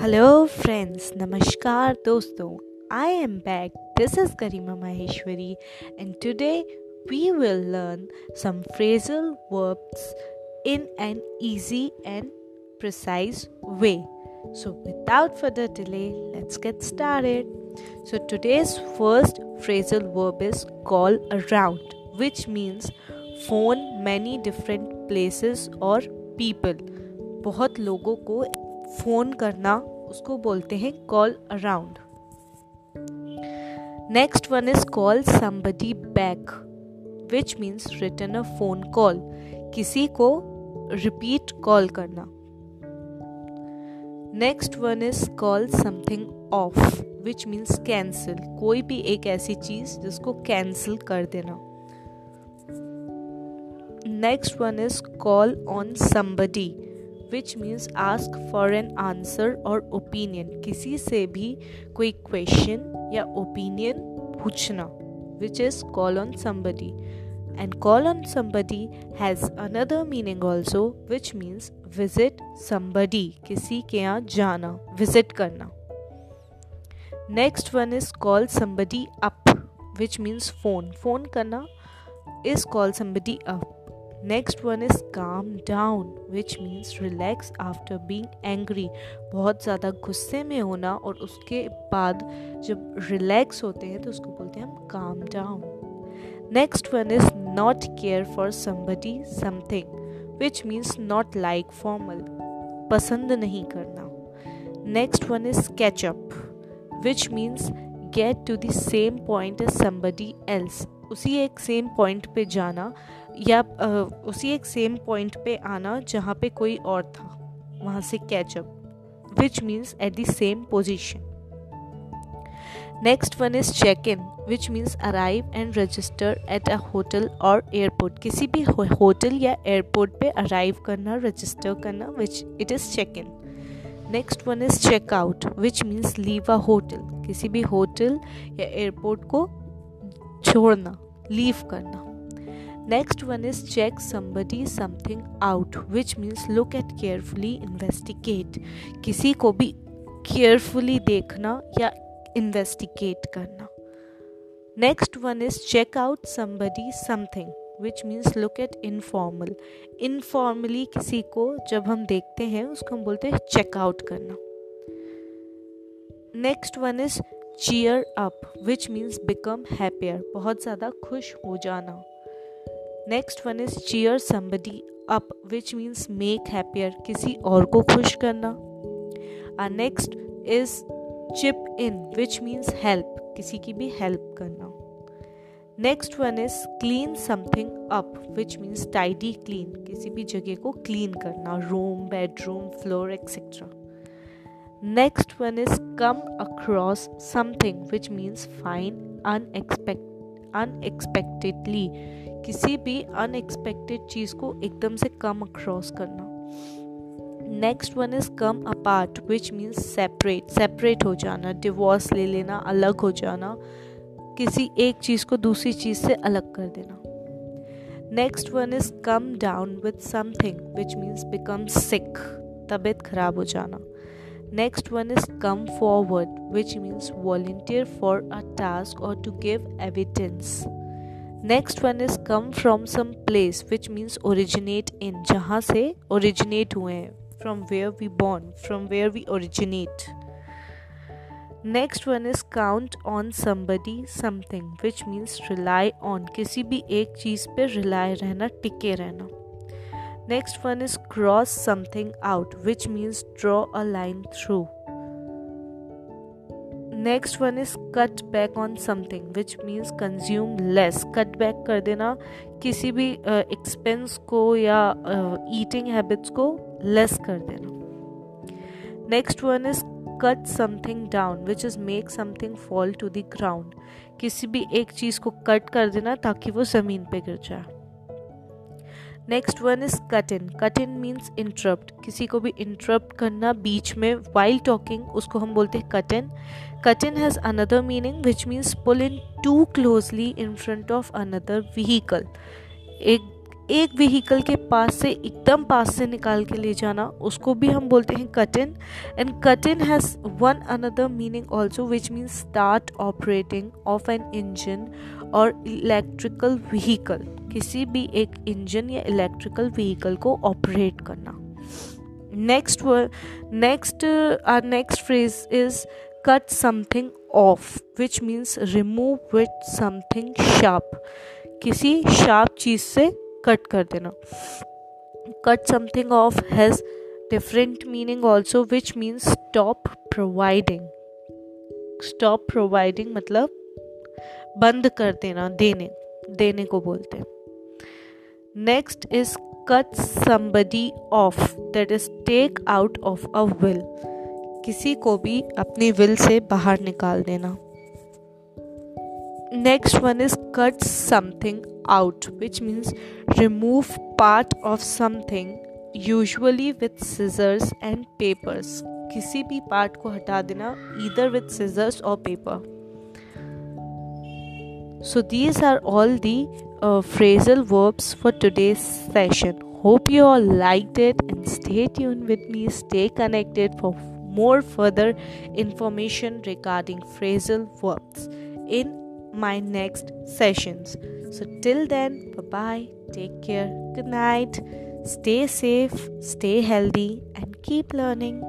Hello friends नमस्कार दोस्तों. I am back this is Karima Maheshwari and today we will learn some phrasal verbs in an easy and precise way so without further delay let's get started so today's first phrasal verb is call around which means phone many different places और people बहुत लोगों को phone करना, उसको बोलते हैं call around next one is call somebody back which means return a phone call किसी को रिपीट कॉल करना. Next one is call something off which means cancel कोई भी एक ऐसी चीज़ जिसको कैंसिल कर देना. Next one is call on somebody which means ask for an answer और ओपिनियन किसी से भी कोई क्वेश्चन या ओपिनियन पूछना which is call on somebody and call on somebody has another meaning also which means visit somebody किसी के यहाँ जाना विज़िट करना. Next one is call somebody up which means phone phone करना is call somebody up next one is calm down which means relax after being angry बहुत ज़्यादा गुस्से में होना और उसके बाद जब रिलैक्स होते हैं तो उसको बोलते हैं हम calm down next one is not care for somebody something which means not like formal पसंद नहीं करना. Next one is catch up which means get to the same point as somebody else उसी एक सेम पॉइंट पे जाना या उसी एक सेम पॉइंट पे आना जहाँ पे कोई और था, वहाँ से catch up which means at the same position next one is check in which means arrive and register at a hotel और एयरपोर्ट किसी भी होटल या एयरपोर्ट पे अराइव करना रजिस्टर करना which it is check in next one is check out which means leave a hotel किसी भी hotel या एयरपोर्ट को छोड़ना लीव करना. Next one is check somebody something out which means look at carefully investigate किसी को भी carefully देखना या इन्वेस्टिगेट करना। Next one is check out somebody something which means look at informal informally किसी को जब हम देखते हैं, उसको हम बोलते हैं चेकआउट करना। Next one is cheer up which means become happier बहुत ज़्यादा खुश हो जाना। Next one is cheer somebody up which means make happier किसी और को खुश करना। और next is chip in which means help किसी की भी हेल्प करना। Next one is clean something up which means tidy clean किसी भी जगह को क्लीन करना room bedroom floor etcetera Next one is come across something, which means find unexpected unexpectedly. किसी भी अनएक्सपेक्टेड चीज़ को एकदम से कम अक्रॉस करना। Next one is come apart which means separate separate हो जाना डिवोर्स ले लेना, अलग हो जाना, किसी एक चीज़ को दूसरी चीज़ से अलग कर देना। Next one is come down with something which means become sick तबीयत खराब हो जाना। Next one is come forward which means volunteer for a task और to give evidence. Next one is come from some place, which means originate in. जहाँ से originate हुए हैं from where we born, from where we originate. Next one is count on somebody something, which means rely on. किसी भी एक चीज़ पे rely रहना, टिके रहना. Next one is cross something out, which means draw a line through. Next one is cut back on something which means consume less cut back कर देना किसी भी एक्सपेंस uh, को या ईटिंग uh, हैबिट्स को लेस कर देना। Next one is cut something down which is make something fall to the ground किसी भी एक चीज़ को कट कर देना ताकि वो ज़मीन पे गिर जाए। Next one is cut in cut in means interrupt किसी को भी इंटरप्ट करना बीच में वाइल टॉकिंग उसको हम बोलते हैं cut in cut in has another meaning which means pull in too closely in front of another vehicle एक एक व्हीकल के पास से एकदम पास से निकाल के ले जाना, उसको भी हम बोलते हैं cut in and cut in has one another meaning also which means start operating of an engine और इलेक्ट्रिकल व्हीकल किसी भी एक इंजन या इलेक्ट्रिकल व्हीकल को ऑपरेट करना। Next next or next phrase is cut something off which means remove with something sharp किसी sharp चीज़ से कट कर देना। Cut something off has different meaning also which means stop providing stop providing मतलब बंद कर देना, देने देने को बोलते हैं। Next is cut somebody off that is take out of a will किसी को भी अपनी विल से बाहर निकाल देना। Next one is cut something out which means remove part of something usually with scissors and papers किसी भी पार्ट को हटा देना इधर विथ सीजर्स और paper So these are all the uh, phrasal verbs for today's session. Hope you all liked it and stay tuned with me. Stay connected for more further information regarding phrasal verbs in my next sessions. So, till then, bye bye, take care, good night, stay safe, stay healthy, and keep learning.